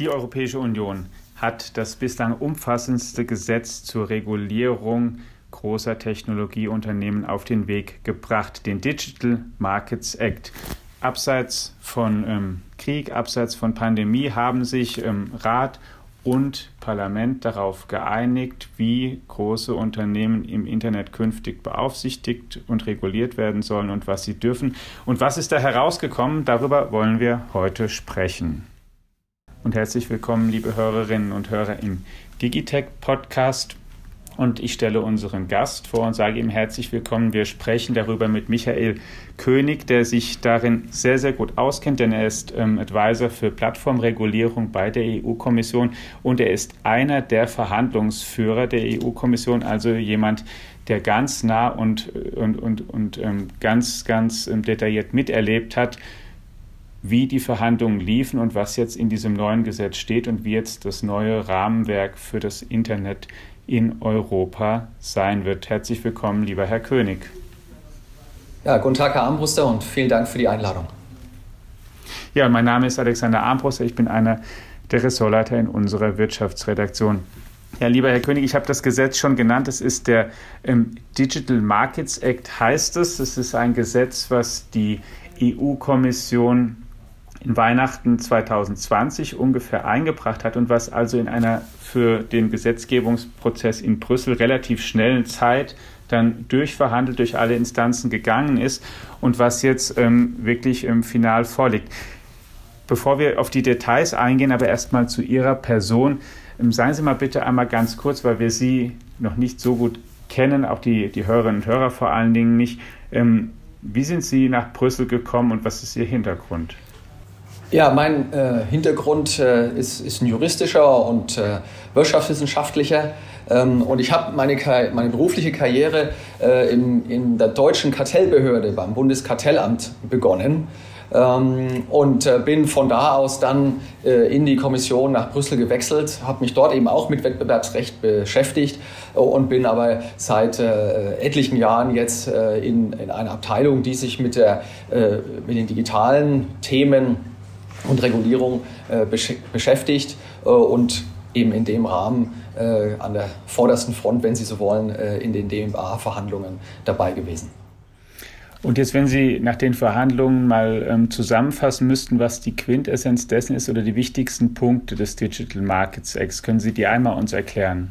Die Europäische Union hat das bislang umfassendste Gesetz zur Regulierung großer Technologieunternehmen auf den Weg gebracht, den Digital Markets Act. Abseits von ähm, Krieg, abseits von Pandemie haben sich ähm, Rat und Parlament darauf geeinigt, wie große Unternehmen im Internet künftig beaufsichtigt und reguliert werden sollen und was sie dürfen. Und was ist da herausgekommen? Darüber wollen wir heute sprechen und herzlich willkommen, liebe Hörerinnen und Hörer im Digitech Podcast. Und ich stelle unseren Gast vor und sage ihm herzlich willkommen. Wir sprechen darüber mit Michael König, der sich darin sehr, sehr gut auskennt, denn er ist ähm, Advisor für Plattformregulierung bei der EU-Kommission und er ist einer der Verhandlungsführer der EU-Kommission, also jemand, der ganz nah und, und, und, und ähm, ganz, ganz ähm, detailliert miterlebt hat, wie die Verhandlungen liefen und was jetzt in diesem neuen Gesetz steht und wie jetzt das neue Rahmenwerk für das Internet in Europa sein wird. Herzlich willkommen, lieber Herr König. Ja, guten Tag, Herr Armbruster, und vielen Dank für die Einladung. Ja, mein Name ist Alexander Armbruster. Ich bin einer der Ressortleiter in unserer Wirtschaftsredaktion. Ja, lieber Herr König, ich habe das Gesetz schon genannt. Es ist der ähm, Digital Markets Act, heißt es. Es ist ein Gesetz, was die EU-Kommission in Weihnachten 2020 ungefähr eingebracht hat und was also in einer für den Gesetzgebungsprozess in Brüssel relativ schnellen Zeit dann durchverhandelt durch alle Instanzen gegangen ist und was jetzt ähm, wirklich im Final vorliegt. Bevor wir auf die Details eingehen, aber erstmal zu Ihrer Person, ähm, seien Sie mal bitte einmal ganz kurz, weil wir Sie noch nicht so gut kennen, auch die, die Hörerinnen und Hörer vor allen Dingen nicht. Ähm, wie sind Sie nach Brüssel gekommen und was ist Ihr Hintergrund? Ja, mein äh, Hintergrund äh, ist, ist, ein juristischer und äh, wirtschaftswissenschaftlicher. Ähm, und ich habe meine, meine, berufliche Karriere äh, in, in, der deutschen Kartellbehörde beim Bundeskartellamt begonnen. Ähm, und äh, bin von da aus dann äh, in die Kommission nach Brüssel gewechselt, habe mich dort eben auch mit Wettbewerbsrecht beschäftigt und bin aber seit etlichen Jahren jetzt in, in, einer Abteilung, die sich mit, der, mit den digitalen Themen und Regulierung äh, beschäftigt äh, und eben in dem Rahmen äh, an der vordersten Front, wenn Sie so wollen, in den DMA-Verhandlungen dabei gewesen. Und jetzt, wenn Sie nach den Verhandlungen mal ähm, zusammenfassen müssten, was die Quintessenz dessen ist oder die wichtigsten Punkte des Digital Markets Acts, können Sie die einmal uns erklären?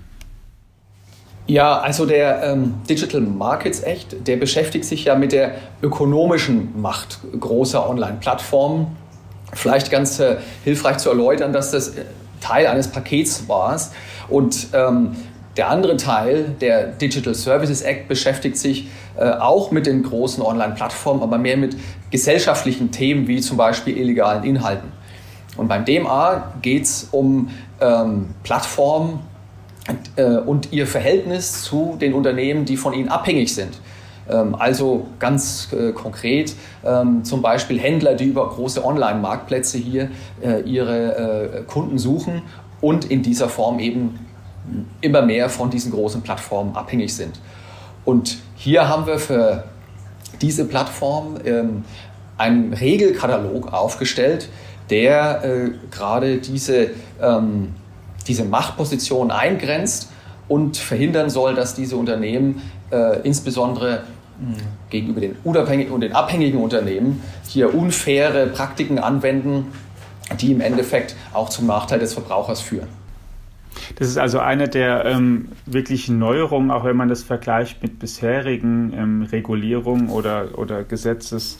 Ja, also der ähm, Digital Markets Act, der beschäftigt sich ja mit der ökonomischen Macht großer Online-Plattformen Vielleicht ganz äh, hilfreich zu erläutern, dass das äh, Teil eines Pakets war. Und ähm, der andere Teil, der Digital Services Act, beschäftigt sich äh, auch mit den großen Online-Plattformen, aber mehr mit gesellschaftlichen Themen wie zum Beispiel illegalen Inhalten. Und beim DMA geht es um ähm, Plattformen äh, und ihr Verhältnis zu den Unternehmen, die von ihnen abhängig sind. Ähm, also ganz äh, konkret ähm, zum Beispiel Händler, die über große Online-Marktplätze hier äh, ihre äh, Kunden suchen und in dieser Form eben immer mehr von diesen großen Plattformen abhängig sind. Und hier haben wir für diese Plattform ähm, einen Regelkatalog aufgestellt, der gerade diese, diese Machtposition eingrenzt und verhindern soll, dass diese Unternehmen äh, insbesondere gegenüber den unabhängigen und den abhängigen Unternehmen hier unfaire Praktiken anwenden, die im Endeffekt auch zum Nachteil des Verbrauchers führen. Das ist also eine der ähm, wirklichen Neuerungen, auch wenn man das vergleicht mit bisherigen ähm, Regulierungen oder, oder Gesetzes.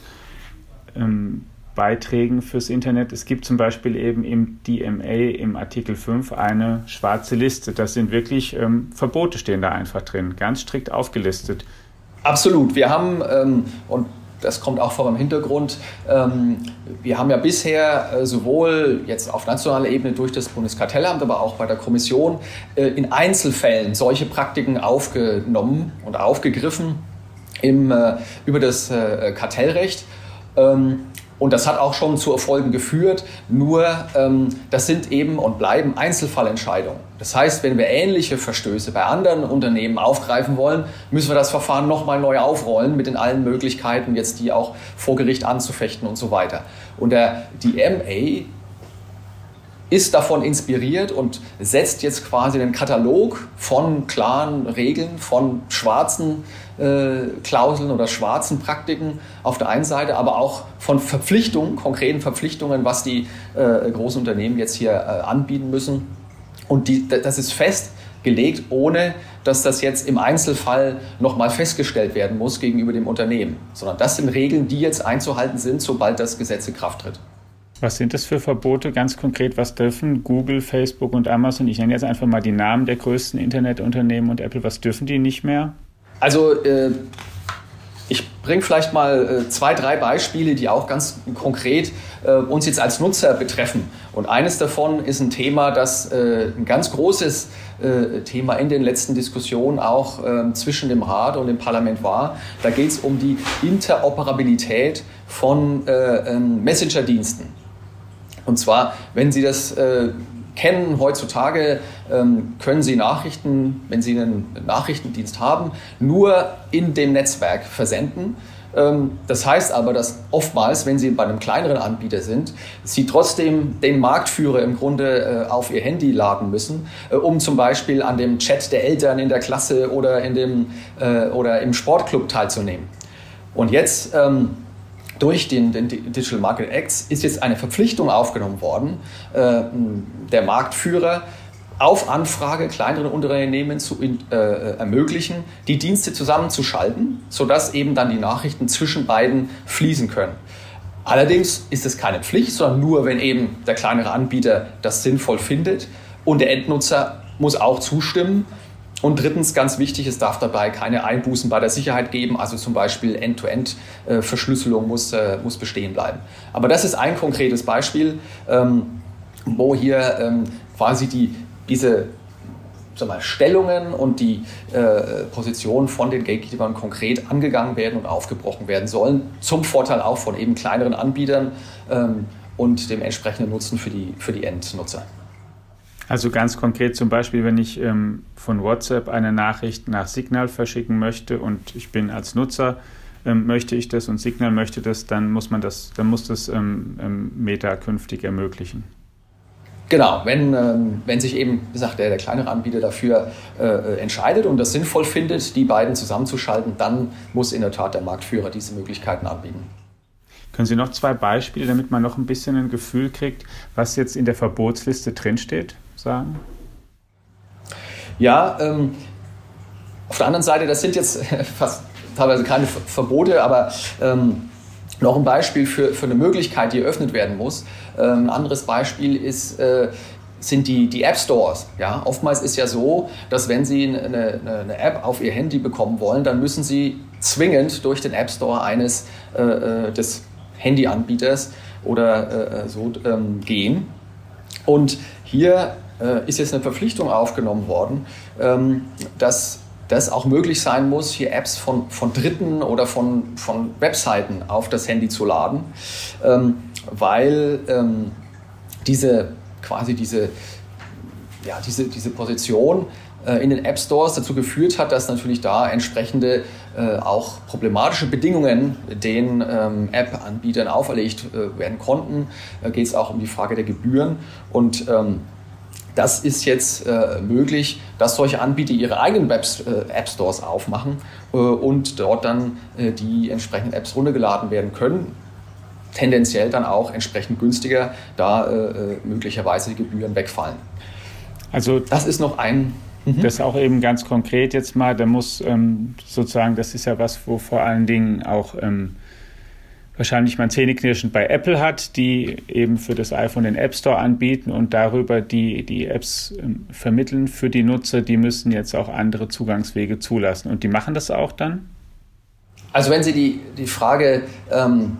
Ähm, Beiträgen fürs Internet. Es gibt zum Beispiel eben im DMA im Artikel 5 eine schwarze Liste. Das sind wirklich ähm, Verbote stehen da einfach drin, ganz strikt aufgelistet. Absolut. Wir haben, ähm, und das kommt auch vor dem Hintergrund, ähm, wir haben ja bisher äh, sowohl jetzt auf nationaler Ebene durch das Bundeskartellamt, aber auch bei der Kommission äh, in Einzelfällen solche Praktiken aufgenommen und aufgegriffen im, äh, über das äh, Kartellrecht. Ähm, und das hat auch schon zu Erfolgen geführt. Nur ähm, das sind eben und bleiben Einzelfallentscheidungen. Das heißt, wenn wir ähnliche Verstöße bei anderen Unternehmen aufgreifen wollen, müssen wir das Verfahren nochmal neu aufrollen mit den allen Möglichkeiten, jetzt die auch vor Gericht anzufechten und so weiter. Und der, die MA ist davon inspiriert und setzt jetzt quasi einen Katalog von klaren Regeln, von schwarzen äh, Klauseln oder schwarzen Praktiken auf der einen Seite, aber auch von Verpflichtungen, konkreten Verpflichtungen, was die äh, großen Unternehmen jetzt hier äh, anbieten müssen. Und die, das ist festgelegt, ohne dass das jetzt im Einzelfall nochmal festgestellt werden muss gegenüber dem Unternehmen, sondern das sind Regeln, die jetzt einzuhalten sind, sobald das Gesetz in Kraft tritt. Was sind das für Verbote? Ganz konkret, was dürfen Google, Facebook und Amazon, ich nenne jetzt einfach mal die Namen der größten Internetunternehmen und Apple, was dürfen die nicht mehr? Also äh, ich bringe vielleicht mal äh, zwei, drei Beispiele, die auch ganz konkret äh, uns jetzt als Nutzer betreffen. Und eines davon ist ein Thema, das äh, ein ganz großes äh, Thema in den letzten Diskussionen auch ähm, zwischen dem Rat und dem Parlament war. Da geht es um die Interoperabilität von äh, ähm, Messenger-Diensten. Und zwar, wenn Sie das äh, kennen, heutzutage ähm, können Sie Nachrichten, wenn Sie einen Nachrichtendienst haben, nur in dem Netzwerk versenden. Ähm, das heißt aber, dass oftmals, wenn Sie bei einem kleineren Anbieter sind, Sie trotzdem den Marktführer im Grunde äh, auf Ihr Handy laden müssen, äh, um zum Beispiel an dem Chat der Eltern in der Klasse oder, in dem, äh, oder im Sportclub teilzunehmen. Und jetzt ähm, durch den, den, Digital Market Act ist jetzt eine Verpflichtung aufgenommen worden, äh, der Marktführer auf Anfrage kleineren Unternehmen zu äh, ermöglichen, die Dienste zusammenzuschalten, sodass eben dann die Nachrichten zwischen beiden fließen können. Allerdings ist es keine Pflicht, sondern nur, wenn eben der kleinere Anbieter das sinnvoll findet und der Endnutzer muss auch zustimmen. Und drittens, ganz wichtig, es darf dabei keine Einbußen bei der Sicherheit geben, also zum Beispiel End-to-End-Verschlüsselung muss, äh, muss bestehen bleiben. Aber das ist ein konkretes Beispiel, ähm, wo hier ähm, quasi die, diese mal, Stellungen und die äh, Positionen von den Gatekeepern konkret angegangen werden und aufgebrochen werden sollen, zum Vorteil auch von eben kleineren Anbietern ähm, und dem entsprechenden Nutzen für die, für die Endnutzer. Also ganz konkret zum Beispiel, wenn ich ähm, von WhatsApp eine Nachricht nach Signal verschicken möchte und ich bin als Nutzer, ähm, möchte ich das und Signal möchte das, dann muss man das, dann muss das ähm, ähm Meta künftig ermöglichen. Genau, wenn, ähm, wenn sich eben, wie gesagt, der, der kleinere Anbieter dafür äh, äh, entscheidet und das sinnvoll findet, die beiden zusammenzuschalten, dann muss in der Tat der Marktführer diese Möglichkeiten anbieten. Können Sie noch zwei Beispiele, damit man noch ein bisschen ein Gefühl kriegt, was jetzt in der Verbotsliste drinsteht? Sagen? Ja, ähm, auf der anderen Seite, das sind jetzt fast teilweise keine Verbote, aber ähm, noch ein Beispiel für, für eine Möglichkeit, die eröffnet werden muss. Ähm, ein anderes Beispiel ist, äh, sind die, die App Stores. Ja? Oftmals ist ja so, dass wenn Sie eine, eine, App auf Ihr Handy bekommen wollen, dann müssen Sie zwingend durch den App Store eines äh, äh des Handyanbieters oder äh, äh, so ähm, gehen. Und hier äh, ist jetzt eine Verpflichtung aufgenommen worden, ähm, dass das auch möglich sein muss, hier Apps von, von Dritten oder von, von Webseiten auf das Handy zu laden, ähm, weil ähm, diese quasi diese, ja, diese, diese Position äh, in den App Stores dazu geführt hat, dass natürlich da entsprechende äh, auch problematische Bedingungen den ähm, App-Anbietern auferlegt äh, werden konnten. Da geht es auch um die Frage der Gebühren und ähm, das ist jetzt äh, möglich, dass solche Anbieter ihre eigenen Webs, äh, App Stores aufmachen äh, und dort dann äh, die entsprechenden Apps runtergeladen werden können. Tendenziell dann auch entsprechend günstiger, da äh, äh, möglicherweise die Gebühren wegfallen. Also das ist noch ein mhm. das auch eben ganz konkret jetzt mal, da muss ähm, sozusagen, das ist ja was, wo vor allen Dingen auch ähm, wahrscheinlich man zähneknirschend bei Apple hat, die eben für das iPhone den App Store anbieten und darüber die, die Apps ähm, vermitteln für die Nutzer, die müssen jetzt auch andere Zugangswege zulassen. Und die machen das auch dann? Also wenn Sie die, die Frage ähm,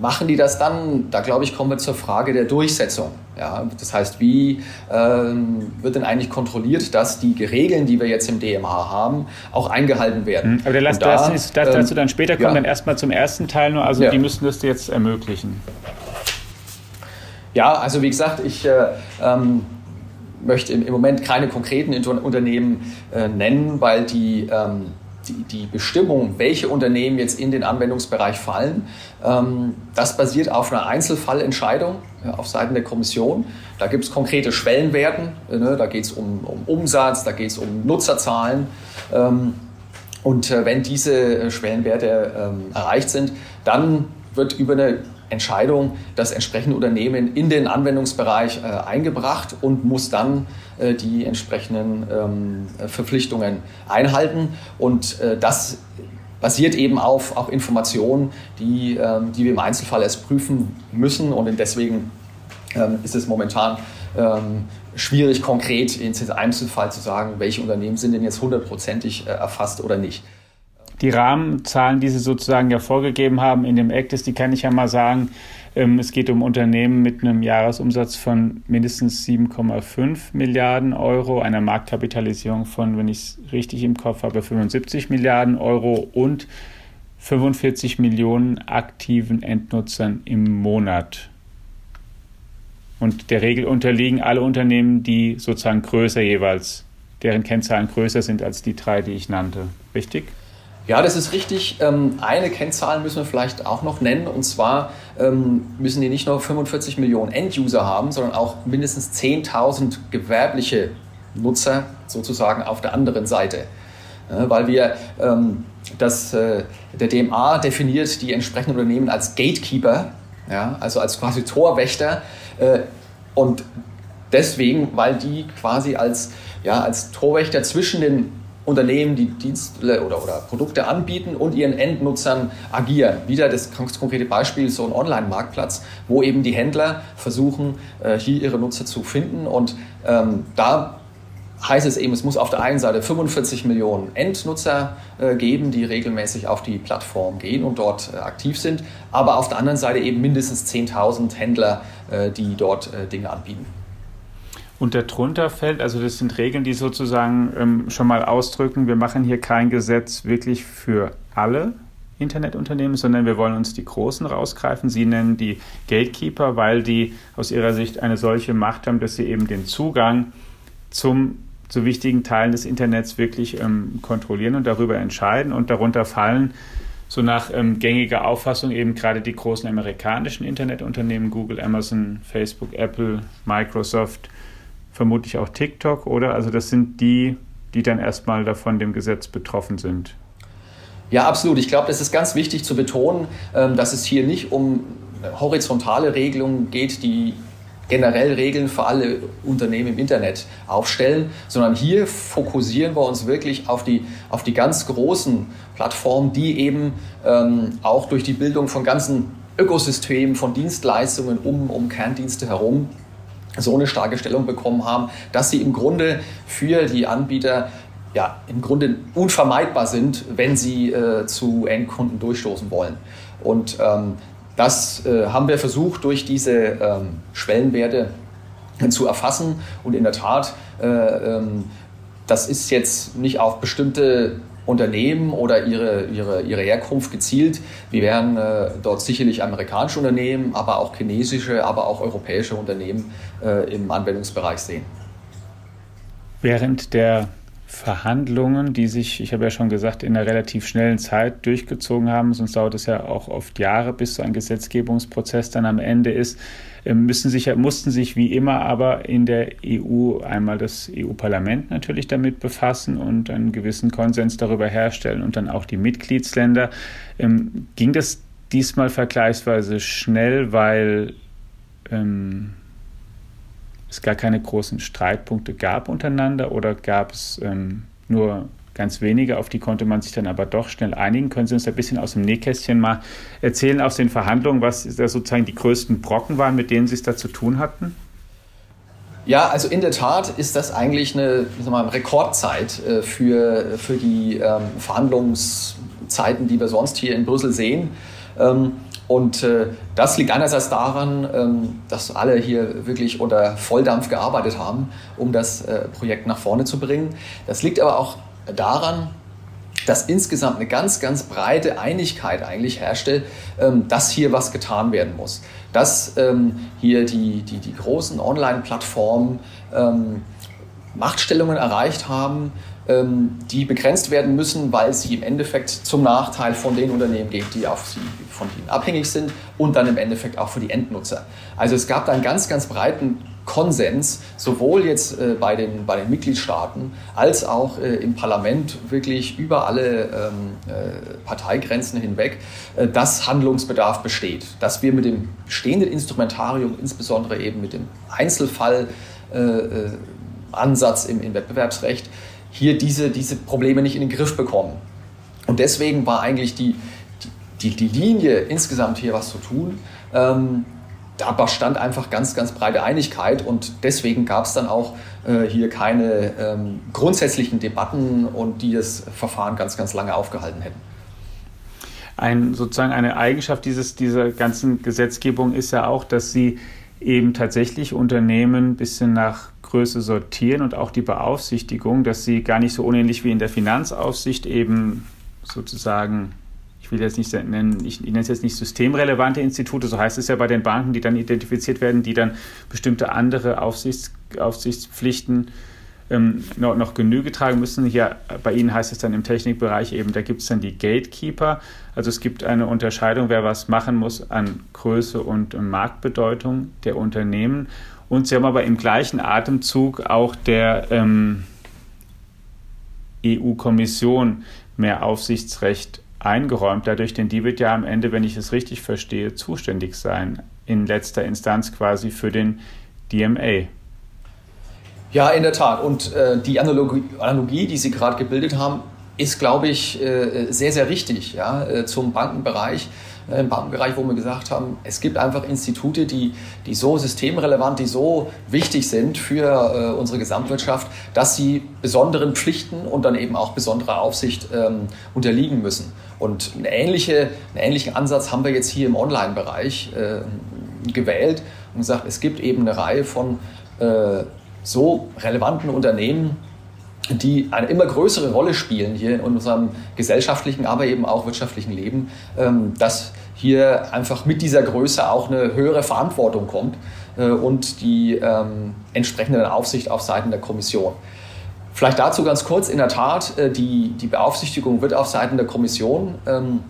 machen die das dann? Da glaube ich, kommen wir zur Frage der Durchsetzung. Ja, das heißt, wie ähm, wird denn eigentlich kontrolliert, dass die Regeln, die wir jetzt im DMH haben, auch eingehalten werden? Mhm. Aber der lass, da, das, das, dazu dann später kommen, ja. dann erstmal zum ersten Teil nur. Also ja. die müssen das jetzt ermöglichen. Ja, also wie gesagt, ich äh, ähm, möchte im, im, Moment keine konkreten Unternehmen äh, nennen, weil die ähm, die, die Bestimmung, welche Unternehmen jetzt in den Anwendungsbereich fallen, ähm, das basiert auf einer Einzelfallentscheidung ja, auf Seiten der Kommission. Da gibt es konkrete Schwellenwerten, äh, ne, da geht es um, um, Umsatz, da geht es um Nutzerzahlen. Ähm, und äh, wenn diese äh, Schwellenwerte ähm, erreicht sind, dann wird über eine Entscheidung das entsprechende Unternehmen in den Anwendungsbereich äh, eingebracht und muss dann äh, die entsprechenden ähm, Verpflichtungen einhalten. Und äh, das basiert eben auf auch Informationen, die, ähm, die wir im Einzelfall erst prüfen müssen. Und deswegen ähm, ist es momentan ähm, schwierig, konkret in Einzelfall zu sagen, welche Unternehmen sind denn jetzt hundertprozentig äh, erfasst oder nicht. Die Rahmenzahlen, die Sie sozusagen ja vorgegeben haben in dem Act, die kann ich ja mal sagen. Ähm, es geht um Unternehmen mit einem Jahresumsatz von mindestens 7,5 Milliarden Euro, einer Marktkapitalisierung von, wenn ich es richtig im Kopf habe, 75 Milliarden Euro und 45 Millionen aktiven Endnutzern im Monat. Und der Regel unterliegen alle Unternehmen, die sozusagen größer jeweils, deren Kennzahlen größer sind als die drei, die ich nannte. Richtig? Ja, das ist richtig. Ähm, eine Kennzahl müssen wir vielleicht auch noch nennen. Und zwar ähm, müssen die nicht nur 45 Millionen End-User haben, sondern auch mindestens 10.000 gewerbliche Nutzer sozusagen auf der anderen Seite. Weil wir ähm, das, äh, der DMA definiert die entsprechenden Unternehmen als Gatekeeper, also als quasi Torwächter. Äh, und deswegen, weil die quasi als, ja, als Torwächter zwischen den Unternehmen, die Dienste oder, oder Produkte anbieten und ihren Endnutzern agieren. Wieder das konkrete Beispiel, so ein Online-Marktplatz, wo eben die Händler versuchen, äh, hier ihre Nutzer zu finden. Und ähm, da heißt es eben, es muss auf der einen Seite 45 Millionen Endnutzer äh, geben, die regelmäßig auf die Plattform gehen und dort äh, aktiv sind, aber auf der anderen Seite eben mindestens 10.000 Händler, äh, die dort äh, Dinge anbieten. Und darunter fällt, also das sind Regeln, die sozusagen ähm, schon mal ausdrücken, wir machen hier kein Gesetz wirklich für alle Internetunternehmen, sondern wir wollen uns die Großen rausgreifen. Sie nennen die Gatekeeper, weil die aus ihrer Sicht eine solche Macht haben, dass sie eben den Zugang zum, zu wichtigen Teilen des Internets wirklich ähm, kontrollieren und darüber entscheiden. Und darunter fallen so nach ähm, gängiger Auffassung eben gerade die großen amerikanischen Internetunternehmen, Google, Amazon, Facebook, Apple, Microsoft, vermutlich auch TikTok, oder? Also das sind die, die dann erstmal davon dem Gesetz betroffen sind. Ja, absolut. Ich glaube, das ist ganz wichtig zu betonen, ähm, dass es hier nicht um horizontale Regelungen geht, die generell Regeln für alle Unternehmen im Internet aufstellen, sondern hier fokussieren wir uns wirklich auf die, auf die ganz großen Plattformen, die eben ähm, auch durch die Bildung von ganzen Ökosystemen, von Dienstleistungen um, um Kerndienste herum so eine starke Stellung bekommen haben, dass sie im Grunde für die Anbieter ja, im Grunde unvermeidbar sind, wenn sie äh, zu Endkunden durchstoßen wollen. Und ähm, das äh, haben wir versucht, durch diese ähm, Schwellenwerte zu erfassen. Und in der Tat, äh, ähm, das ist jetzt nicht auf bestimmte Unternehmen oder ihre, ihre, ihre Herkunft gezielt. Wir werden äh, dort sicherlich amerikanische Unternehmen, aber auch chinesische, aber auch europäische Unternehmen äh, im Anwendungsbereich sehen. Während der Verhandlungen, die sich, ich habe ja schon gesagt, in einer relativ schnellen Zeit durchgezogen haben, sonst dauert es ja auch oft Jahre, bis so ein Gesetzgebungsprozess dann am Ende ist, müssen sich, mussten sich wie immer aber in der EU einmal das EU-Parlament natürlich damit befassen und einen gewissen Konsens darüber herstellen und dann auch die Mitgliedsländer. Ähm, ging das diesmal vergleichsweise schnell, weil ähm, es gar keine großen Streitpunkte gab untereinander oder gab es ähm, nur ganz wenige, auf die konnte man sich dann aber doch schnell einigen. Können Sie uns ein bisschen aus dem Nähkästchen mal erzählen aus den Verhandlungen, was da sozusagen die größten Brocken waren, mit denen Sie es da zu tun hatten? Ja, also in der Tat ist das eigentlich eine mal, Rekordzeit äh, für, für die ähm, Verhandlungszeiten, die wir sonst hier in Brüssel sehen. Ähm, und äh, das liegt einerseits daran, ähm, dass alle hier wirklich unter Volldampf gearbeitet haben, um das äh, Projekt nach vorne zu bringen. Das liegt aber auch daran, dass insgesamt eine ganz, ganz breite Einigkeit eigentlich herrschte, ähm, dass hier was getan werden muss. Dass ähm, hier die, die, die großen Online-Plattformen ähm, Machtstellungen erreicht haben, die begrenzt werden müssen, weil sie im Endeffekt zum Nachteil von den Unternehmen geht, die auf sie, von ihnen abhängig sind und dann im Endeffekt auch für die Endnutzer. Also es gab da einen ganz, ganz breiten Konsens, sowohl jetzt äh, bei, den, bei den Mitgliedstaaten als auch äh, im Parlament, wirklich über alle ähm, äh, Parteigrenzen hinweg, äh, dass Handlungsbedarf besteht. Dass wir mit dem bestehenden Instrumentarium, insbesondere eben mit dem Einzelfallansatz äh, äh, im, im Wettbewerbsrecht, hier diese, diese Probleme nicht in den Griff bekommen. Und deswegen war eigentlich die, die, die Linie, insgesamt hier was zu tun, ähm, da bestand einfach ganz, ganz breite Einigkeit und deswegen gab es dann auch äh, hier keine ähm, grundsätzlichen Debatten und die das Verfahren ganz, ganz lange aufgehalten hätten. Ein, sozusagen eine Eigenschaft dieses, dieser ganzen Gesetzgebung ist ja auch, dass sie eben tatsächlich Unternehmen ein bisschen nach Größe sortieren und auch die Beaufsichtigung, dass sie gar nicht so unähnlich wie in der Finanzaufsicht eben sozusagen, ich will jetzt nicht nennen, ich nenne es jetzt nicht systemrelevante Institute, so heißt es ja bei den Banken, die dann identifiziert werden, die dann bestimmte andere Aufsichts, Aufsichtspflichten ähm, noch, noch Genüge tragen müssen. Hier bei Ihnen heißt es dann im Technikbereich eben, da gibt es dann die Gatekeeper. Also es gibt eine Unterscheidung, wer was machen muss an Größe und Marktbedeutung der Unternehmen. Und sie haben aber im gleichen Atemzug auch der ähm, EU-Kommission mehr Aufsichtsrecht eingeräumt, dadurch, denn die wird ja am Ende, wenn ich es richtig verstehe, zuständig sein, in letzter Instanz quasi für den DMA. Ja, in der Tat. Und äh, die Analogie, Analogie, die Sie gerade gebildet haben, ist, glaube ich, äh, sehr, sehr richtig ja, äh, zum Bankenbereich. Äh, Im Bankenbereich, wo wir gesagt haben, es gibt einfach Institute, die, die so systemrelevant, die so wichtig sind für unsere Gesamtwirtschaft, dass sie besonderen Pflichten und dann eben auch besonderer Aufsicht ähm, unterliegen müssen. Und eine ähnliche, einen ähnlichen Ansatz haben wir jetzt hier im Online-Bereich äh, gewählt und gesagt, es gibt eben eine Reihe von äh, so relevanten Unternehmen, die eine immer größere Rolle spielen hier in unserem gesellschaftlichen, aber eben auch wirtschaftlichen Leben, ähm, dass hier einfach mit dieser Größe auch eine höhere Verantwortung kommt äh, und die ähm, entsprechende Aufsicht auf Seiten der Kommission. Vielleicht dazu ganz kurz, in der Tat, äh, die, die Beaufsichtigung wird auf Seiten der Kommission ähm,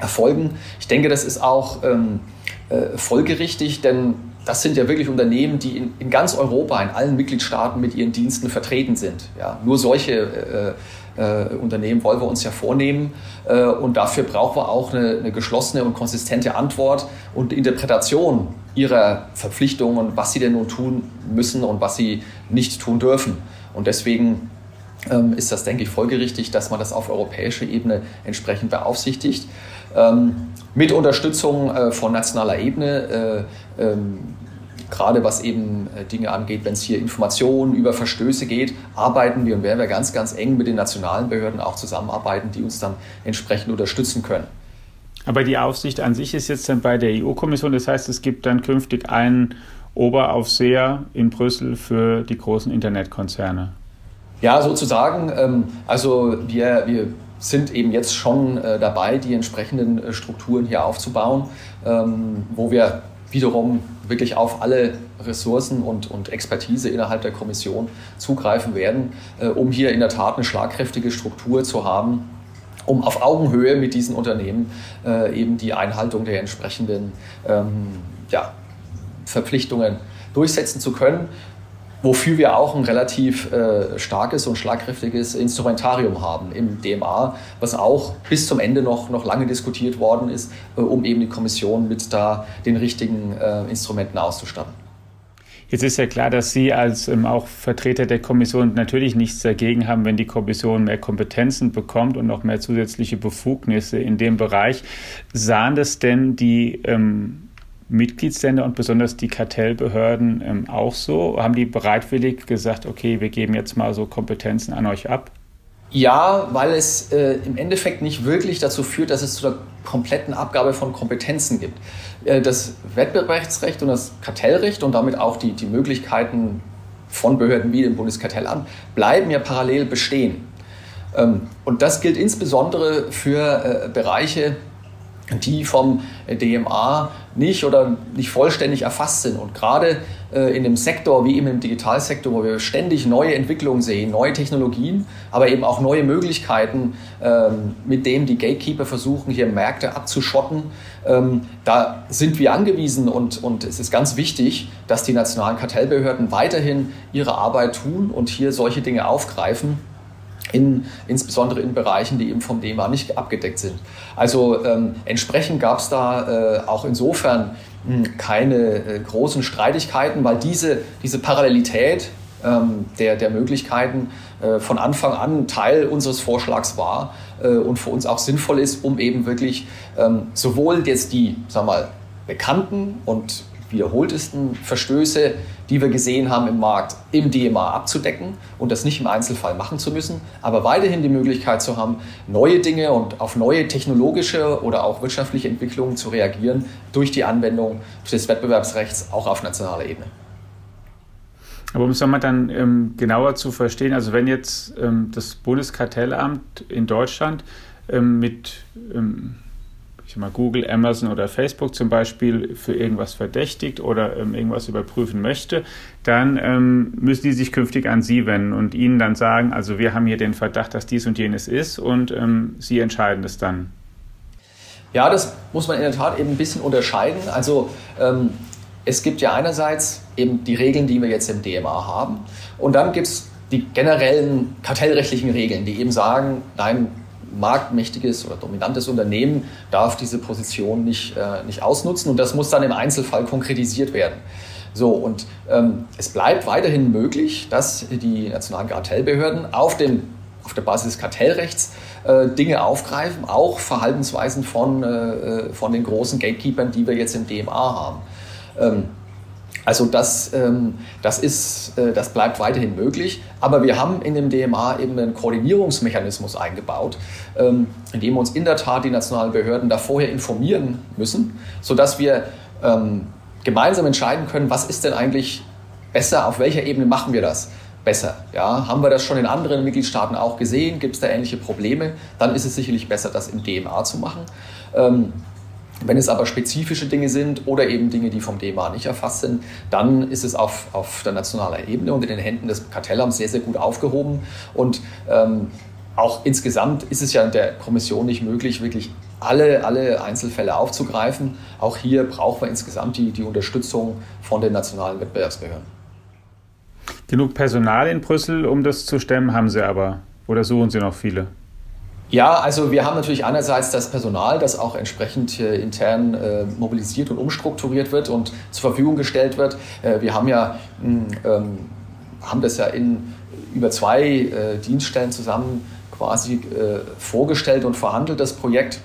erfolgen. Ich denke, das ist auch äh, folgerichtig, denn das sind ja wirklich Unternehmen, die in, in, ganz Europa, in allen Mitgliedstaaten mit ihren Diensten vertreten sind. Ja, nur solche äh, Unternehmen wollen wir uns ja vornehmen. Äh, und dafür brauchen wir auch eine, eine, geschlossene und konsistente Antwort und Interpretation ihrer Verpflichtungen, was sie denn nun tun müssen und was sie nicht tun dürfen. Und deswegen ähm, ist das, denke ich, folgerichtig, dass man das auf europäischer Ebene entsprechend beaufsichtigt. Ähm, mit Unterstützung äh, von nationaler Ebene, äh, ähm, gerade was eben äh, Dinge angeht, wenn es hier Informationen über Verstöße geht, arbeiten wir und werden wir ganz, ganz eng mit den nationalen Behörden auch zusammenarbeiten, die uns dann entsprechend unterstützen können. Aber die Aufsicht an sich ist jetzt dann bei der EU-Kommission, das heißt, es gibt dann künftig einen Oberaufseher in Brüssel für die großen Internetkonzerne. Ja, sozusagen. Ähm, also wir, wir sind eben jetzt schon äh, dabei, die entsprechenden äh, Strukturen hier aufzubauen, ähm, wo wir wiederum wirklich auf alle Ressourcen und, und Expertise innerhalb der Kommission zugreifen werden, äh, um hier in der Tat eine schlagkräftige Struktur zu haben, um auf Augenhöhe mit diesen Unternehmen äh, eben die Einhaltung der entsprechenden ähm, ja, Verpflichtungen durchsetzen zu können wofür wir auch ein relativ äh, starkes und schlagkräftiges Instrumentarium haben im DMA, was auch bis zum Ende noch, noch lange diskutiert worden ist, äh, um eben die Kommission mit da den richtigen äh, Instrumenten auszustatten. Jetzt ist ja klar, dass Sie als ähm, auch Vertreter der Kommission natürlich nichts dagegen haben, wenn die Kommission mehr Kompetenzen bekommt und noch mehr zusätzliche Befugnisse in dem Bereich. Sahen das denn die ähm, Mitgliedsländer und besonders die Kartellbehörden ähm, auch so? Haben die bereitwillig gesagt, okay, wir geben jetzt mal so Kompetenzen an euch ab? Ja, weil es äh, im Endeffekt nicht wirklich dazu führt, dass es zu der kompletten Abgabe von Kompetenzen gibt. Äh, das Wettbewerbsrecht und das Kartellrecht und damit auch die, die Möglichkeiten von Behörden wie dem Bundeskartellamt bleiben ja parallel bestehen. Ähm, und das gilt insbesondere für äh, Bereiche, die vom DMA nicht oder nicht vollständig erfasst sind. Und gerade äh, in dem Sektor wie eben im Digitalsektor, wo wir ständig neue Entwicklungen sehen, neue Technologien, aber eben auch neue Möglichkeiten, ähm, mit denen die Gatekeeper versuchen, hier Märkte abzuschotten, ähm, da sind wir angewiesen und, und es ist ganz wichtig, dass die nationalen Kartellbehörden weiterhin ihre Arbeit tun und hier solche Dinge aufgreifen in, insbesondere in Bereichen, die eben vom DEMA nicht abgedeckt sind. Also ähm, entsprechend gab es da äh, auch insofern mh, hm, keine äh, großen Streitigkeiten, weil diese, diese Parallelität ähm, der, der Möglichkeiten äh, von Anfang an Teil unseres Vorschlags war äh, und für uns auch sinnvoll ist, um eben wirklich ähm, sowohl jetzt die, wir mal, bekannten und wiederholtesten Verstöße, die wir gesehen haben im Markt, im DMA abzudecken und das nicht im Einzelfall machen zu müssen, aber weiterhin die Möglichkeit zu haben, neue Dinge und auf neue technologische oder auch wirtschaftliche Entwicklungen zu reagieren durch die Anwendung des Wettbewerbsrechts auch auf nationaler Ebene. Aber um es nochmal dann ähm, genauer zu verstehen, also wenn jetzt ähm, das Bundeskartellamt in Deutschland ähm, mit ähm, ich mal, Google, Amazon oder Facebook zum Beispiel für irgendwas verdächtigt oder ähm, irgendwas überprüfen möchte, dann ähm, müssen die sich künftig an Sie wenden und Ihnen dann sagen, also wir haben hier den Verdacht, dass dies und jenes ist und ähm, Sie entscheiden es dann. Ja, das muss man in der Tat eben ein bisschen unterscheiden. Also ähm, es gibt ja einerseits eben die Regeln, die wir jetzt im DMA haben und dann gibt es die generellen kartellrechtlichen Regeln, die eben sagen, nein, marktmächtiges oder dominantes Unternehmen darf diese Position nicht, äh, nicht ausnutzen und das muss dann im Einzelfall konkretisiert werden. So, und ähm, es bleibt weiterhin möglich, dass die nationalen Kartellbehörden auf, dem, auf der Basis des Kartellrechts äh, Dinge aufgreifen, auch Verhaltensweisen von, äh, von den großen Gatekeepern, die wir jetzt im DMA haben. Ähm, also das, ähm, das, ist, äh, das bleibt weiterhin möglich, aber wir haben in dem DMA eben einen Koordinierungsmechanismus eingebaut, ähm, in dem uns in der Tat die nationalen Behörden da vorher informieren müssen, sodass wir ähm, gemeinsam entscheiden können, was ist denn eigentlich besser, auf welcher Ebene machen wir das besser. Ja, haben wir das schon in anderen Mitgliedstaaten auch gesehen? Gibt es da ähnliche Probleme? Dann ist es sicherlich besser, das im DMA zu machen. Wenn es aber spezifische Dinge sind oder eben Dinge, die vom DEMA nicht erfasst sind, dann ist es auf, auf der nationalen Ebene und in den Händen des Kartellamts sehr, sehr gut aufgehoben. Und ähm, auch insgesamt ist es ja der Kommission nicht möglich, wirklich alle, alle Einzelfälle aufzugreifen. Auch hier brauchen wir insgesamt die, die Unterstützung von den nationalen Wettbewerbsbehörden. Genug Personal in Brüssel, um das zu stemmen, haben Sie aber. Oder suchen Sie noch viele? Ja, also wir haben natürlich einerseits das Personal, das auch entsprechend äh, intern äh, mobilisiert und umstrukturiert wird und zur Verfügung gestellt wird. Äh, wir haben ja hm, ähm, haben das ja in über zwei äh, Dienststellen zusammen quasi äh, vorgestellt und verhandelt, das Projekt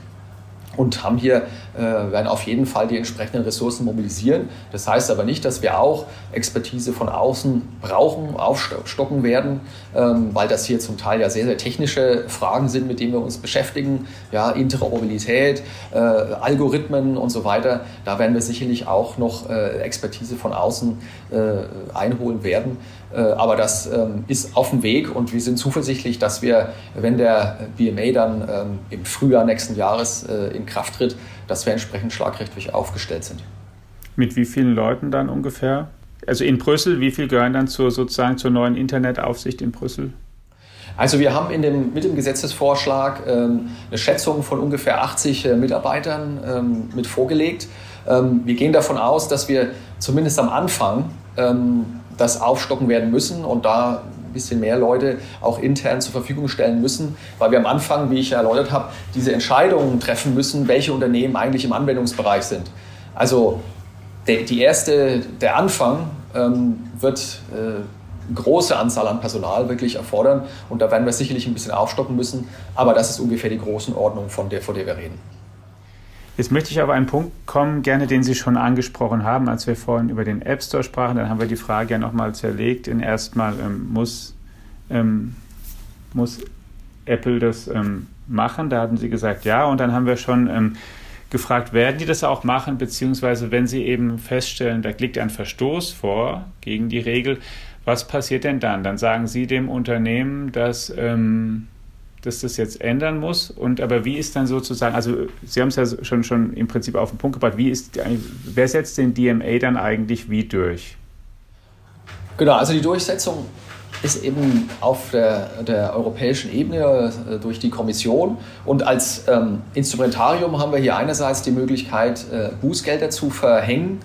und haben hier, werden auf jeden Fall die entsprechenden Ressourcen mobilisieren. Das heißt aber nicht, dass wir auch Expertise von außen brauchen, aufstocken werden, ähm, weil das hier zum Teil ja sehr, sehr technische Fragen sind, mit denen wir uns beschäftigen. Ja, Interoperabilität, äh, Algorithmen und so weiter. Da werden wir sicherlich auch noch äh, Expertise von außen äh, einholen werden. Äh, aber das ähm, ist auf dem Weg und wir sind zuversichtlich, dass wir, wenn der BMA dann ähm, im Frühjahr nächsten Jahres äh, in Kraft tritt, dass wir entsprechend schlagrechtlich aufgestellt sind. Mit wie vielen Leuten dann ungefähr? Also in Brüssel, wie viel gehören dann zur, sozusagen zur neuen Internetaufsicht in Brüssel? Also wir haben dem, mit dem Gesetzesvorschlag ähm, eine Schätzung von ungefähr 80 äh, Mitarbeitern ähm, mit vorgelegt. Ähm, wir gehen davon aus, dass wir zumindest am Anfang ähm, das aufstocken werden müssen und da ein bisschen mehr Leute auch intern zur Verfügung stellen müssen, weil wir am Anfang, wie ich ja erläutert habe, diese Entscheidungen treffen müssen, welche Unternehmen eigentlich im Anwendungsbereich sind. Also der, die erste, der Anfang ähm, wird äh, große Anzahl an Personal wirklich erfordern und da werden wir sicherlich ein bisschen aufstocken müssen, aber das ist ungefähr die Größenordnung, von der, von der wir reden. Jetzt möchte ich auf einen Punkt kommen, gerne den Sie schon angesprochen haben, als wir vorhin über den App Store sprachen. Dann haben wir die Frage ja nochmal zerlegt. In erstmal ähm, muss, ähm, muss Apple das ähm, machen. Da hatten Sie gesagt ja. Und dann haben wir schon ähm, gefragt, werden die das auch machen, beziehungsweise wenn Sie eben feststellen, da liegt ein Verstoß vor gegen die Regel, was passiert denn dann? Dann sagen Sie dem Unternehmen, dass ähm, dass das jetzt ändern muss. Und aber wie ist dann sozusagen, also Sie haben es ja schon, schon im Prinzip auf den Punkt gebracht, wie ist, wer setzt den DMA dann eigentlich wie durch? Genau, also die Durchsetzung ist eben auf der, der europäischen Ebene äh, durch die Kommission. Und als ähm, Instrumentarium haben wir hier einerseits die Möglichkeit, äh, Bußgelder zu verhängen,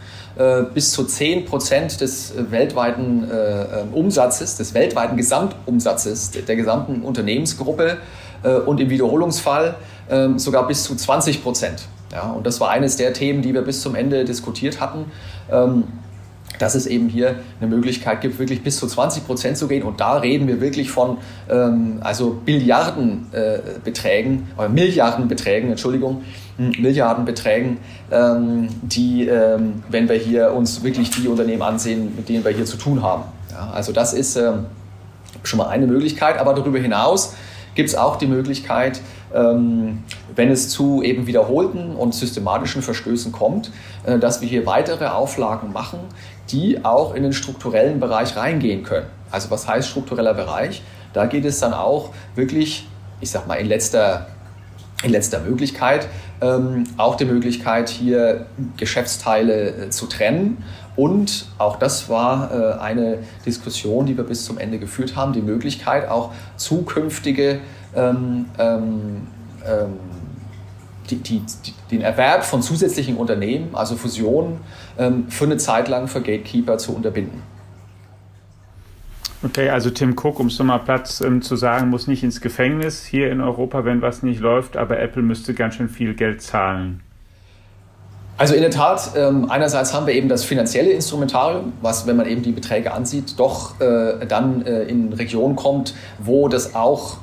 bis zu 10 Prozent des weltweiten äh, ähm, Umsatzes, des weltweiten Gesamtumsatzes der gesamten Unternehmensgruppe äh, und im Wiederholungsfall ähm, sogar bis zu 20 Prozent. Ja, und das war eines der Themen, die wir bis zum Ende diskutiert hatten. Dass es eben hier eine Möglichkeit gibt, wirklich bis zu 20 Prozent zu gehen. Und da reden wir wirklich von ähm, also Billiardenbeträgen, äh, Milliardenbeträgen, Entschuldigung, hm, Milliardenbeträgen, ähm, die, ähm, wenn wir hier uns wirklich die Unternehmen ansehen, mit denen wir hier zu tun haben. Ja, also das ist ähm, schon mal eine Möglichkeit. Aber darüber hinaus gibt es auch die Möglichkeit, wenn es zu eben wiederholten und systematischen Verstößen kommt, äh, dass wir hier weitere Auflagen machen, die auch in den strukturellen Bereich reingehen können. Also was heißt struktureller Bereich? Da geht es dann auch wirklich, ich sag mal, in letzter, in letzter Möglichkeit, ähm, auch die Möglichkeit, hier Geschäftsteile äh, zu trennen. Und auch das war äh, eine Diskussion, die wir bis zum Ende geführt haben, die Möglichkeit, auch zukünftige ähm, ähm, ähm die, die, den Erwerb von zusätzlichen Unternehmen, also Fusionen, ähm, für eine Zeit lang für Gatekeeper zu unterbinden. Okay, also Tim Cook, um es nochmal Platz ähm, zu sagen, muss nicht ins Gefängnis hier in Europa, wenn was nicht läuft, aber Apple müsste ganz schön viel Geld zahlen. Also in der Tat, ähm, einerseits haben wir eben das finanzielle Instrumentarium, was, wenn man eben die Beträge ansieht, doch äh, dann äh, in Regionen kommt, wo das auch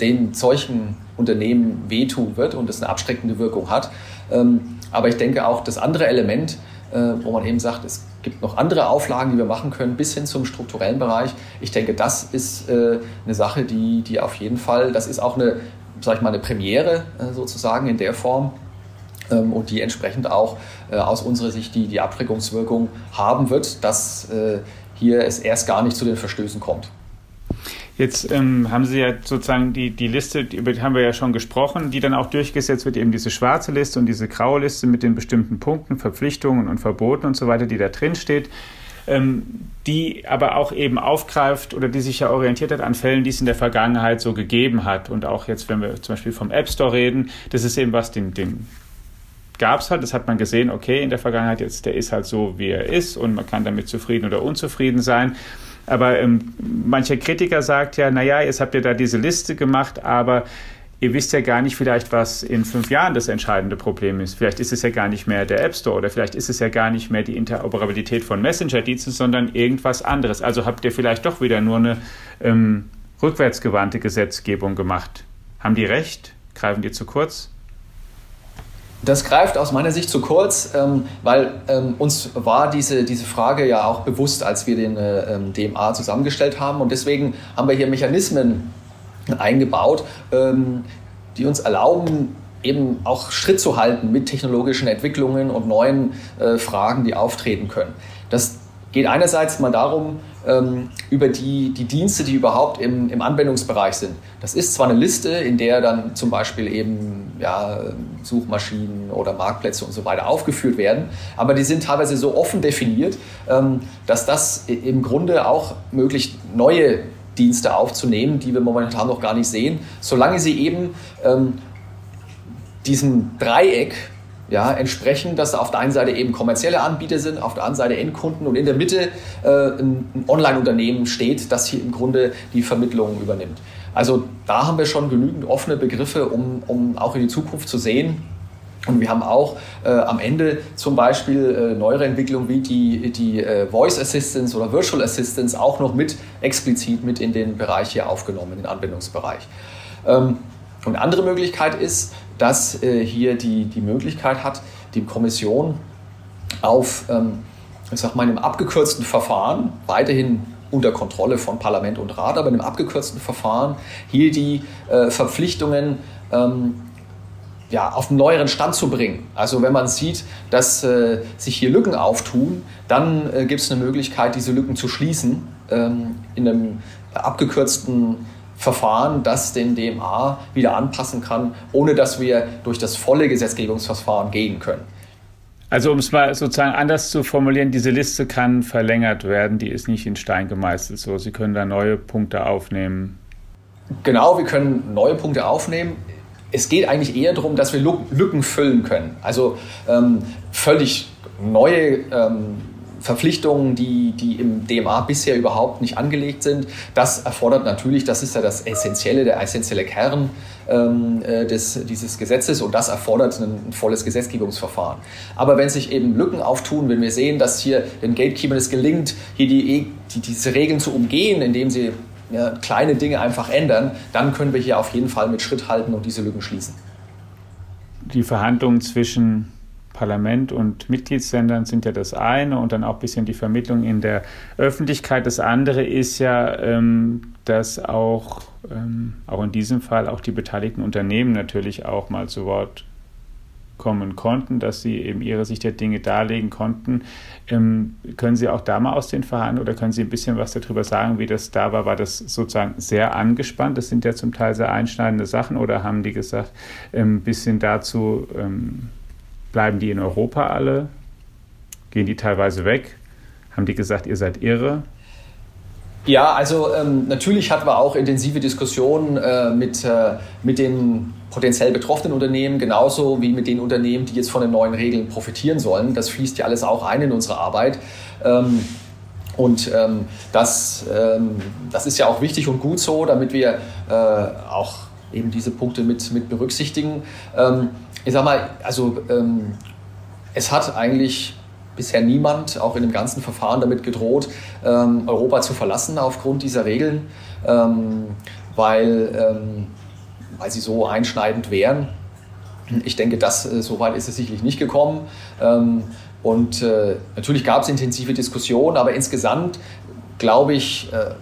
den solchen Unternehmen wehtun wird und es eine abschreckende Wirkung hat. Ähm, aber ich denke auch das andere Element, äh, wo man eben sagt, es gibt noch andere Auflagen, die wir machen können, bis hin zum strukturellen Bereich. Ich denke, das ist äh, eine Sache, die, die auf jeden Fall, das ist auch eine, sag ich mal, eine Premiere äh, sozusagen in der Form ähm, und die entsprechend auch aus unserer Sicht die, die Abschreckungswirkung haben wird, dass hier es erst gar nicht zu den Verstößen kommt. Jetzt ähm, haben Sie ja sozusagen die, die Liste, über die haben wir ja schon gesprochen, die dann auch durchgesetzt wird, eben diese schwarze Liste und diese graue Liste mit den bestimmten Punkten, Verpflichtungen und Verboten und so weiter, die da drin steht, ähm, die aber auch eben aufgreift oder die sich ja orientiert hat an Fällen, die es in der Vergangenheit so gegeben hat. Und auch jetzt, wenn wir zum Beispiel vom App Store reden, das ist eben was, den, den gab es halt, das hat man gesehen, okay, in der Vergangenheit jetzt, der ist halt so, wie er ist und man kann damit zufrieden oder unzufrieden sein. Aber ähm, mancher Kritiker sagt ja, naja, jetzt habt ihr da diese Liste gemacht, aber ihr wisst ja gar nicht vielleicht, was in fünf Jahren das entscheidende Problem ist. Vielleicht ist es ja gar nicht mehr der App Store oder vielleicht ist es ja gar nicht mehr die Interoperabilität von Messenger-Diensten, sondern irgendwas anderes. Also habt ihr vielleicht doch wieder nur eine ähm, rückwärtsgewandte Gesetzgebung gemacht. Haben die recht? Greifen die zu kurz? Das greift aus meiner Sicht zu kurz, ähm, weil ähm, uns war diese, diese Frage ja auch bewusst, als wir den äh, ähm, DMA zusammengestellt haben. Und deswegen haben wir hier Mechanismen eingebaut, ähm, die uns erlauben, eben auch Schritt zu halten mit technologischen Entwicklungen und neuen äh, Fragen, die auftreten können. Das geht einerseits mal darum, ähm, über die, die Dienste, die überhaupt im, im Anwendungsbereich sind. Das ist zwar eine Liste, in der dann zum Beispiel eben ja, Suchmaschinen oder Marktplätze und so weiter aufgeführt werden, aber die sind teilweise so offen definiert, ähm, dass das im Grunde auch möglich neue Dienste aufzunehmen, die wir momentan noch gar nicht sehen, solange sie eben ähm, diesem Dreieck ja, entsprechen, dass auf der einen Seite eben kommerzielle Anbieter sind, auf der anderen Seite Endkunden und in der Mitte äh, ein, ein Online-Unternehmen steht, das hier im Grunde die Vermittlung übernimmt. Also da haben wir schon genügend offene Begriffe, um, um auch in die Zukunft zu sehen. Und wir haben auch äh, am Ende zum Beispiel äh, neuere Entwicklungen wie die, die äh, Voice Assistance oder Virtual Assistance auch noch mit explizit mit in den Bereich hier aufgenommen, in den Anwendungsbereich. Ähm, und eine andere Möglichkeit ist, dass äh, hier die, die Möglichkeit hat, die Kommission auf, ähm, ich sag mal, einem abgekürzten Verfahren, weiterhin unter Kontrolle von Parlament und Rat, aber in einem abgekürzten Verfahren hier die äh, Verpflichtungen ähm, ja, auf einen neueren Stand zu bringen. Also wenn man sieht, dass äh, sich hier Lücken auftun, dann äh, gibt es eine Möglichkeit, diese Lücken zu schließen ähm, in einem abgekürzten Verfahren, das den DMA wieder anpassen kann, ohne dass wir durch das volle Gesetzgebungsverfahren gehen können. Also um es mal sozusagen anders zu formulieren, diese Liste kann verlängert werden, die ist nicht in Stein gemeißelt. So, Sie können da neue Punkte aufnehmen. Genau, wir können neue Punkte aufnehmen. Es geht eigentlich eher darum, dass wir Lücken füllen können. Also ähm, völlig neue ähm, Verpflichtungen, die, die im DMA bisher überhaupt nicht angelegt sind. Das erfordert natürlich, das ist ja das Essentielle, der essentielle Kern ähm, äh, des, dieses Gesetzes und das erfordert ein, ein, volles Gesetzgebungsverfahren. Aber wenn sich eben Lücken auftun, wenn wir sehen, dass hier den Gatekeepern es gelingt, hier die, die, diese Regeln zu umgehen, indem sie ja, kleine Dinge einfach ändern, dann können wir hier auf jeden Fall mit Schritt halten und diese Lücken schließen. Die Verhandlungen zwischen Parlament und Mitgliedsländern sind ja das eine und dann auch ein bisschen die Vermittlung in der Öffentlichkeit. Das andere ist ja, ähm, dass auch, ähm, auch in diesem Fall auch die beteiligten Unternehmen natürlich auch mal zu Wort kommen konnten, dass sie eben ihre Sicht der Dinge darlegen konnten. Ähm, können Sie auch da mal aus den Verhandlungen oder können Sie ein bisschen was darüber sagen, wie das da war? War das sozusagen sehr angespannt? Das sind ja zum Teil sehr einschneidende Sachen oder haben die gesagt, ein ähm, bisschen dazu, ähm, Bleiben die in Europa alle? Gehen die teilweise weg? Haben die gesagt, ihr seid irre? Ja, also ähm, natürlich hatten wir auch intensive Diskussionen äh, mit, äh, mit den potenziell betroffenen Unternehmen, genauso wie mit den Unternehmen, die jetzt von den neuen Regeln profitieren sollen. Das fließt ja alles auch ein in unsere Arbeit. Ähm, und ähm, das, ähm, das ist ja auch wichtig und gut so, damit wir äh, auch eben diese Punkte mit, mit berücksichtigen. Ich sag mal, also ähm, es hat eigentlich bisher niemand, auch in dem ganzen Verfahren, damit gedroht, ähm, Europa zu verlassen aufgrund dieser Regeln, ähm, weil, ähm, weil sie so einschneidend wären. Ich denke, das, äh, so weit ist es sicherlich nicht gekommen. Ähm, und äh, natürlich gab es intensive Diskussionen, aber insgesamt, glaube ich, äh,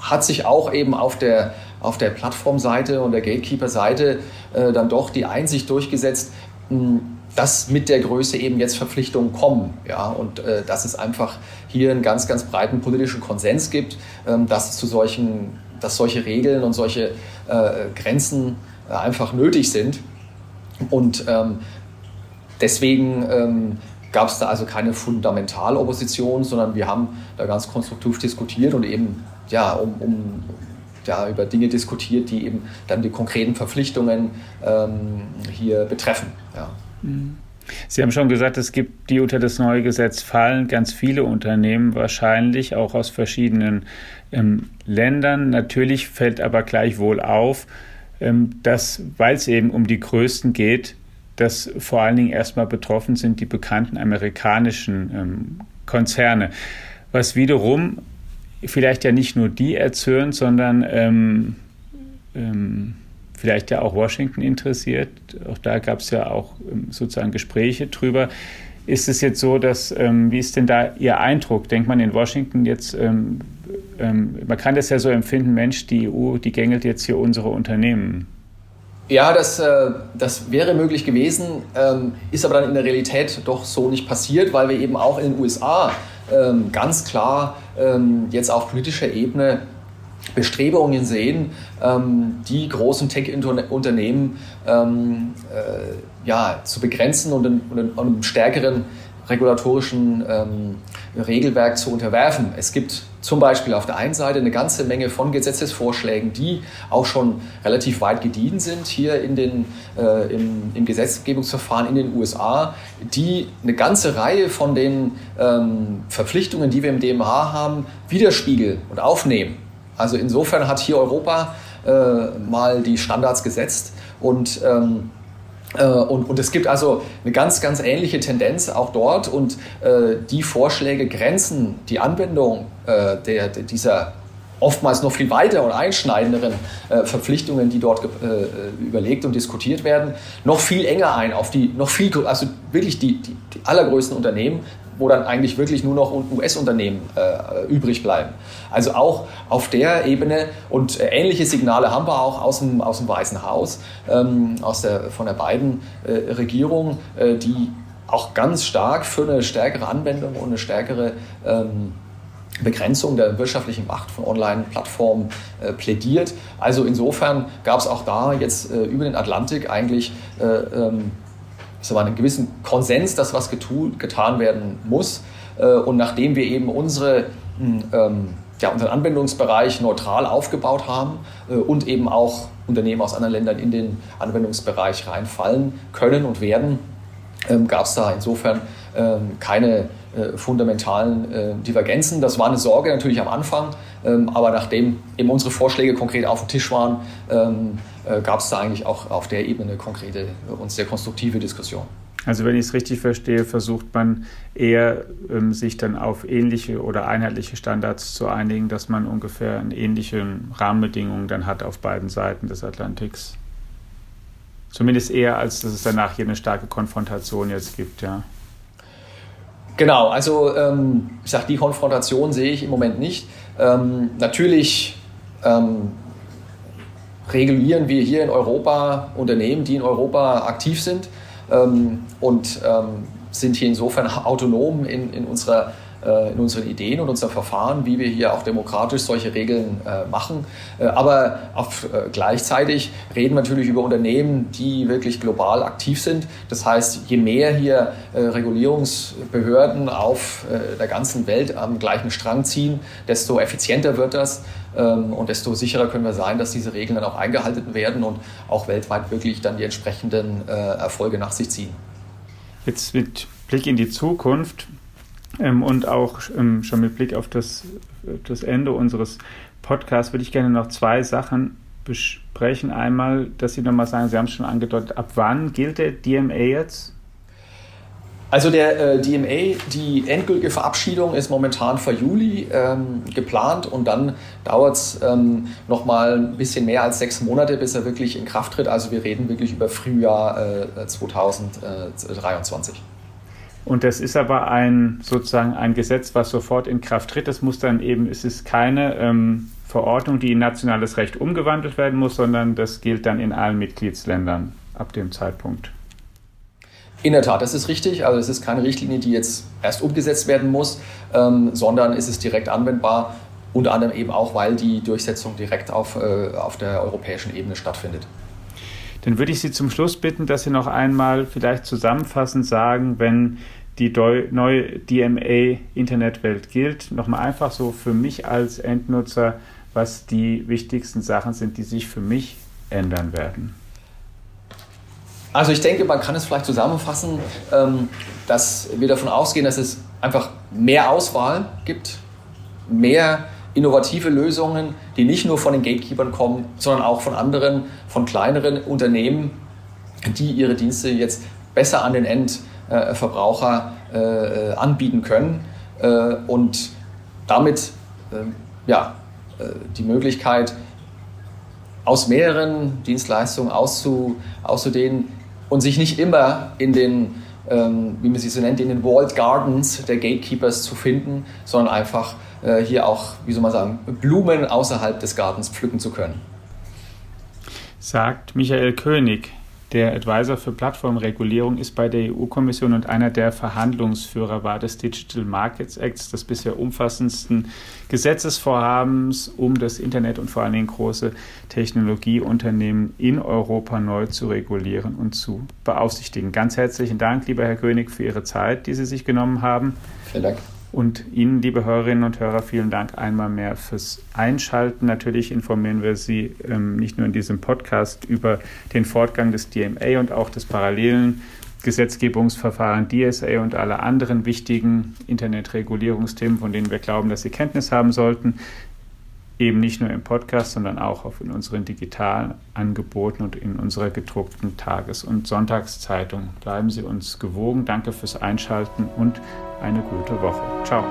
hat sich auch eben auf der, auf der Plattformseite und der Gatekeeper-Seite äh, dann doch die Einsicht durchgesetzt, mh, dass mit der Größe eben jetzt Verpflichtungen kommen. Ja, und äh, dass es einfach hier einen ganz, ganz breiten politischen Konsens gibt, ähm, dass, zu solchen, dass solche Regeln und solche äh, Grenzen äh, einfach nötig sind. Und ähm, deswegen ähm, gab es da also keine Fundamentalopposition, sondern wir haben da ganz konstruktiv diskutiert und eben ja, um, um ja, über Dinge diskutiert, die eben dann die konkreten Verpflichtungen ähm, hier betreffen. Ja. Mhm. Sie haben schon gesagt, es gibt die unter das neue Gesetz fallen, ganz viele Unternehmen wahrscheinlich, auch aus verschiedenen ähm, Ländern. Natürlich fällt aber gleichwohl auf, ähm, dass, weil es eben um die Größten geht, dass vor allen Dingen erstmal betroffen sind die bekannten amerikanischen ähm, Konzerne, was wiederum vielleicht ja nicht nur die erzürnt, sondern ähm, ähm, vielleicht ja auch Washington interessiert. Auch da gab es ja auch ähm, sozusagen Gespräche drüber. Ist es jetzt so, dass, ähm, wie ist denn da Ihr Eindruck? Denkt man in Washington jetzt, ähm, ähm, man kann das ja so empfinden, Mensch, die EU, die gängelt jetzt hier unsere Unternehmen. Ja, das, äh, das wäre möglich gewesen, ähm, ist aber dann in der Realität doch so nicht passiert, weil wir eben auch in den USA ähm, ganz klar jetzt auf politischer Ebene Bestrebungen sehen, ähm, die großen Tech-Unternehmen ähm, äh, ja, zu begrenzen und einem stärkeren regulatorischen ähm, Regelwerk zu unterwerfen. Es gibt zum Beispiel auf der einen Seite eine ganze Menge von Gesetzesvorschlägen, die auch schon relativ weit gediehen sind hier in den, äh, im, im, Gesetzgebungsverfahren in den USA, die eine ganze Reihe von den ähm, Verpflichtungen, die wir im DMH haben, widerspiegeln und aufnehmen. Also insofern hat hier Europa äh, mal die Standards gesetzt und ähm, äh, und, und, es gibt also eine ganz, ganz ähnliche Tendenz auch dort. Und äh, die Vorschläge grenzen die Anwendung äh, der, der, dieser oftmals noch viel weiter und einschneidenderen äh, Verpflichtungen, die dort äh, überlegt und diskutiert werden, noch viel enger ein auf die noch viel, also wirklich die, die, die allergrößten Unternehmen, wo dann eigentlich wirklich nur noch US-Unternehmen äh, übrig bleiben. Also auch auf der Ebene und äh, ähnliche Signale haben wir auch aus dem, aus dem Weißen Haus, ähm, aus der, von der beiden äh, Regierung, äh, die auch ganz stark für eine stärkere Anwendung und eine stärkere ähm, Begrenzung der wirtschaftlichen Macht von Online-Plattformen äh, plädiert. Also insofern gab es auch da jetzt äh, über den Atlantik eigentlich äh, ähm, einen gewissen Konsens, dass was getu getan werden muss. Äh, und nachdem wir eben unsere, hm, ähm, ja, unseren Anwendungsbereich neutral aufgebaut haben äh, und eben auch Unternehmen aus anderen Ländern in den Anwendungsbereich reinfallen können und werden, ähm, gab es da insofern ähm, keine äh, fundamentalen äh, Divergenzen. Das war eine Sorge natürlich am Anfang, ähm, aber nachdem eben unsere Vorschläge konkret auf dem Tisch waren, ähm, äh, gab es da eigentlich auch auf der Ebene eine konkrete und sehr konstruktive Diskussion. Also wenn ich es richtig verstehe, versucht man eher, ähm, sich dann auf ähnliche oder einheitliche Standards zu einigen, dass man ungefähr ähnliche Rahmenbedingungen dann hat auf beiden Seiten des Atlantiks. Zumindest eher, als dass es danach hier eine starke Konfrontation jetzt gibt, ja. Genau, also ähm, ich sage, die Konfrontation sehe ich im Moment nicht. Ähm, natürlich ähm, regulieren wir hier in Europa Unternehmen, die in Europa aktiv sind ähm, und ähm, sind hier insofern autonom in, in unserer in unseren Ideen und unseren Verfahren, wie wir hier auch demokratisch solche Regeln äh, machen. Äh, aber auf, gleichzeitig reden wir natürlich über Unternehmen, die wirklich global aktiv sind. Das heißt, je mehr hier Regulierungsbehörden auf der ganzen Welt am gleichen Strang ziehen, desto effizienter wird das ähm, und desto sicherer können wir sein, dass diese Regeln dann auch eingehalten werden und auch weltweit wirklich dann die entsprechenden Erfolge nach sich ziehen. Jetzt mit Blick in die Zukunft ähm, und auch ähm, schon mit Blick auf das, das Ende unseres Podcasts würde ich gerne noch zwei Sachen besprechen. Einmal, dass Sie nochmal sagen, Sie haben es schon angedeutet, ab wann gilt der DMA jetzt? Also der äh, DMA, die endgültige Verabschiedung ist momentan für Juli ähm, geplant und dann dauert es ähm, nochmal ein bisschen mehr als sechs Monate, bis er wirklich in Kraft tritt. Also wir reden wirklich über Frühjahr äh, 2023. Und das ist aber ein sozusagen ein Gesetz, was sofort in Kraft tritt. Das muss dann eben, es ist keine ähm, Verordnung, die in nationales Recht umgewandelt werden muss, sondern das gilt dann in allen Mitgliedsländern ab dem Zeitpunkt. In der Tat, das ist richtig. Also es ist keine Richtlinie, die jetzt erst umgesetzt werden muss, ähm, sondern es ist direkt anwendbar, unter anderem eben auch, weil die Durchsetzung direkt auf, äh, auf der europäischen Ebene stattfindet. Dann würde ich Sie zum Schluss bitten, dass Sie noch einmal vielleicht zusammenfassend sagen, wenn die neue DMA-Internetwelt gilt, nochmal einfach so für mich als Endnutzer, was die wichtigsten Sachen sind, die sich für mich ändern werden. Also ich denke, man kann es vielleicht zusammenfassen, ähm, dass wir davon ausgehen, dass es einfach mehr Auswahl gibt, mehr innovative Lösungen, die nicht nur von den Gatekeepern kommen, sondern auch von anderen, von kleineren Unternehmen, die ihre Dienste jetzt besser an den Endverbraucher äh, anbieten können. Äh, und damit ja, äh, die Möglichkeit, aus mehreren Dienstleistungen auszu, auszudehnen und sich nicht immer in den, ähm, wie man sie so nennt, in den Walled Gardens der Gatekeepers zu finden, sondern einfach äh, hier auch, wie soll man sagen, Blumen außerhalb des Gartens pflücken zu können. Sagt Michael König, der Advisor für Plattformregulierung ist bei der EU-Kommission und einer der Verhandlungsführer war des Digital Markets Acts, des bisher umfassendsten Gesetzesvorhabens, um das Internet und vor allen Dingen große Technologieunternehmen in Europa neu zu regulieren und zu beaufsichtigen. Ganz herzlichen Dank, lieber Herr König, für Ihre Zeit, die Sie sich genommen haben. Vielen Dank. Und Ihnen, liebe Hörerinnen und Hörer, vielen Dank einmal mehr fürs Einschalten. Natürlich informieren wir Sie ähm, nicht nur in diesem Podcast über den Fortgang des DMA und auch des parallelen Gesetzgebungsverfahren DSA und alle anderen wichtigen Internetregulierungsthemen, von denen wir glauben, dass Sie Kenntnis haben sollten eben nicht nur im Podcast, sondern auch auf in unseren digitalen Angeboten und in unserer gedruckten Tages- und Sonntagszeitung. Bleiben Sie uns gewogen. Danke fürs Einschalten und eine gute Woche. Ciao.